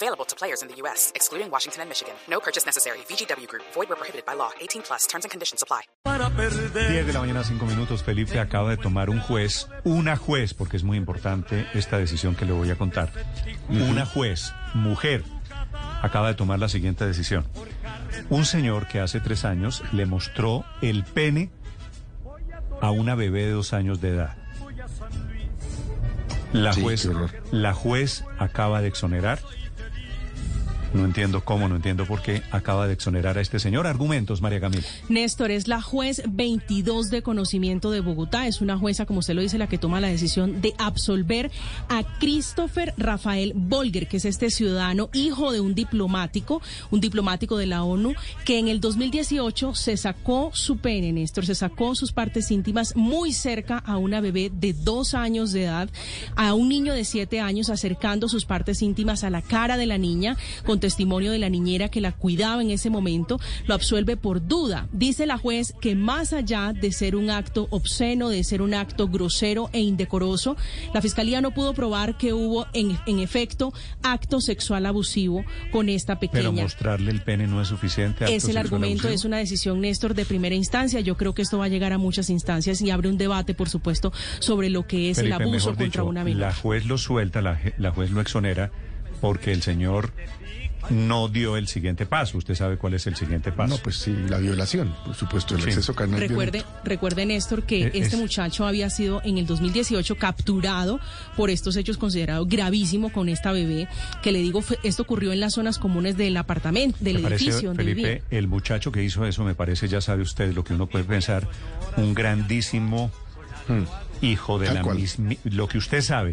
Available to players in the U.S., excluding Washington and Michigan. No purchase necessary. VGW Group. Void where prohibited by law. 18 plus. Terms and conditions apply. 10 de la mañana, 5 minutos. Felipe acaba de tomar un juez, una juez, porque es muy importante esta decisión que le voy a contar. Una juez, mujer, acaba de tomar la siguiente decisión. Un señor que hace tres años le mostró el pene a una bebé de dos años de edad. La Sí, juez, horror. la juez acaba de exonerar. No entiendo cómo, no entiendo por qué acaba de exonerar a este señor. Argumentos, María Camila. Néstor es la juez 22 de conocimiento de Bogotá. Es una jueza, como usted lo dice, la que toma la decisión de absolver a Christopher Rafael Bolger, que es este ciudadano, hijo de un diplomático, un diplomático de la ONU, que en el 2018 se sacó su pene, Néstor, se sacó sus partes íntimas muy cerca a una bebé de dos años de edad, a un niño de siete años, acercando sus partes íntimas a la cara de la niña, con testimonio de la niñera que la cuidaba en ese momento, lo absuelve por duda. Dice la juez que más allá de ser un acto obsceno, de ser un acto grosero e indecoroso, la fiscalía no pudo probar que hubo en, en efecto acto sexual abusivo con esta Pero pequeña. mostrarle el pene no es suficiente. Es el argumento, abusivo. es una decisión, Néstor, de primera instancia. Yo creo que esto va a llegar a muchas instancias y abre un debate, por supuesto, sobre lo que es el abuso contra dicho, una menor. La juez lo suelta, la, la juez lo exonera porque el señor no dio el siguiente paso. Usted sabe cuál es el siguiente paso. No, pues sí, la violación, por supuesto, el Sí. acceso carnal. Recuerde, violento. recuerde, Néstor, que Eh, este es- muchacho había sido en el 2018 capturado por estos hechos considerados gravísimos con esta bebé, que le digo, fue- esto ocurrió en las zonas comunes del apartamento, del Me parece, edificio donde vivía. Felipe, el muchacho que hizo eso, me parece, ya sabe usted lo que uno puede pensar, un grandísimo hijo de Tal la cual. misma, lo que usted sabe.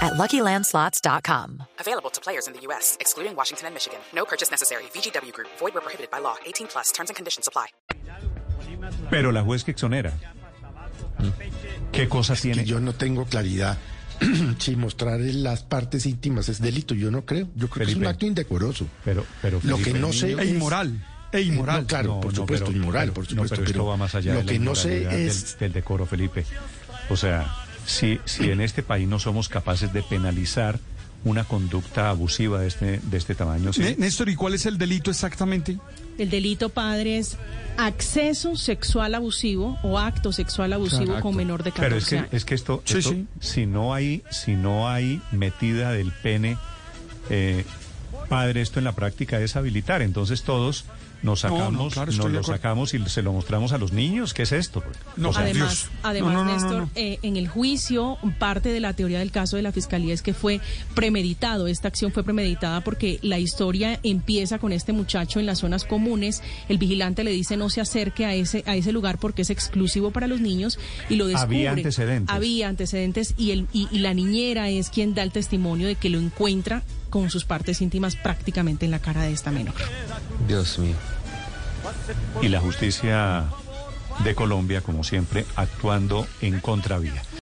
at LuckyLandSlots.com. Available to players in the U.S., excluding Washington and Michigan. No purchase necessary. VGW Group. Void where prohibited by law. 18 plus. Terms and conditions apply. pero la juez que exonera. ¿Qué cosa Es que tiene? yo no tengo claridad si mostrar las partes íntimas es delito. Yo no creo. Yo creo que es Felipe. un acto indecoroso. Pero, pero Lo Felipe, que no sé E es- inmoral. E Eh, inmoral. no, claro, No, por no, supuesto, pero- inmoral, pero- por no, supuesto. pero esto va más allá lo de la que no sé inmoralidad del- es del, decoro, Felipe. O sea, si, si en este país no somos capaces de penalizar una conducta abusiva de este, de este tamaño, Néstor, ¿y cuál es el delito exactamente? El delito, padre, es acceso sexual abusivo o acto sexual abusivo con menor de 14 Pero es que, años. es que esto, Sí, esto, sí. si no hay, si no hay metida del pene, eh, padre, esto en la práctica es habilitar. Entonces todos nos No, no, sacamos, claro, nos lo sacamos y se lo mostramos a los niños. ¿Qué es esto? No, O sea, Además, además No, no, no, no, Néstor, no. eh, en el juicio, parte de la teoría del caso de la fiscalía es que fue premeditado. Esta acción fue premeditada porque la historia empieza con este muchacho en las zonas comunes. El vigilante le dice no se acerque a ese a ese lugar porque es exclusivo para los niños y lo descubre. Había antecedentes. Había antecedentes y el y, y la niñera es quien da el testimonio de que lo encuentra con sus partes íntimas prácticamente en la cara de esta menor. Dios mío. y la justicia de Colombia, como siempre, actuando en contravía.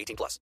18 plus.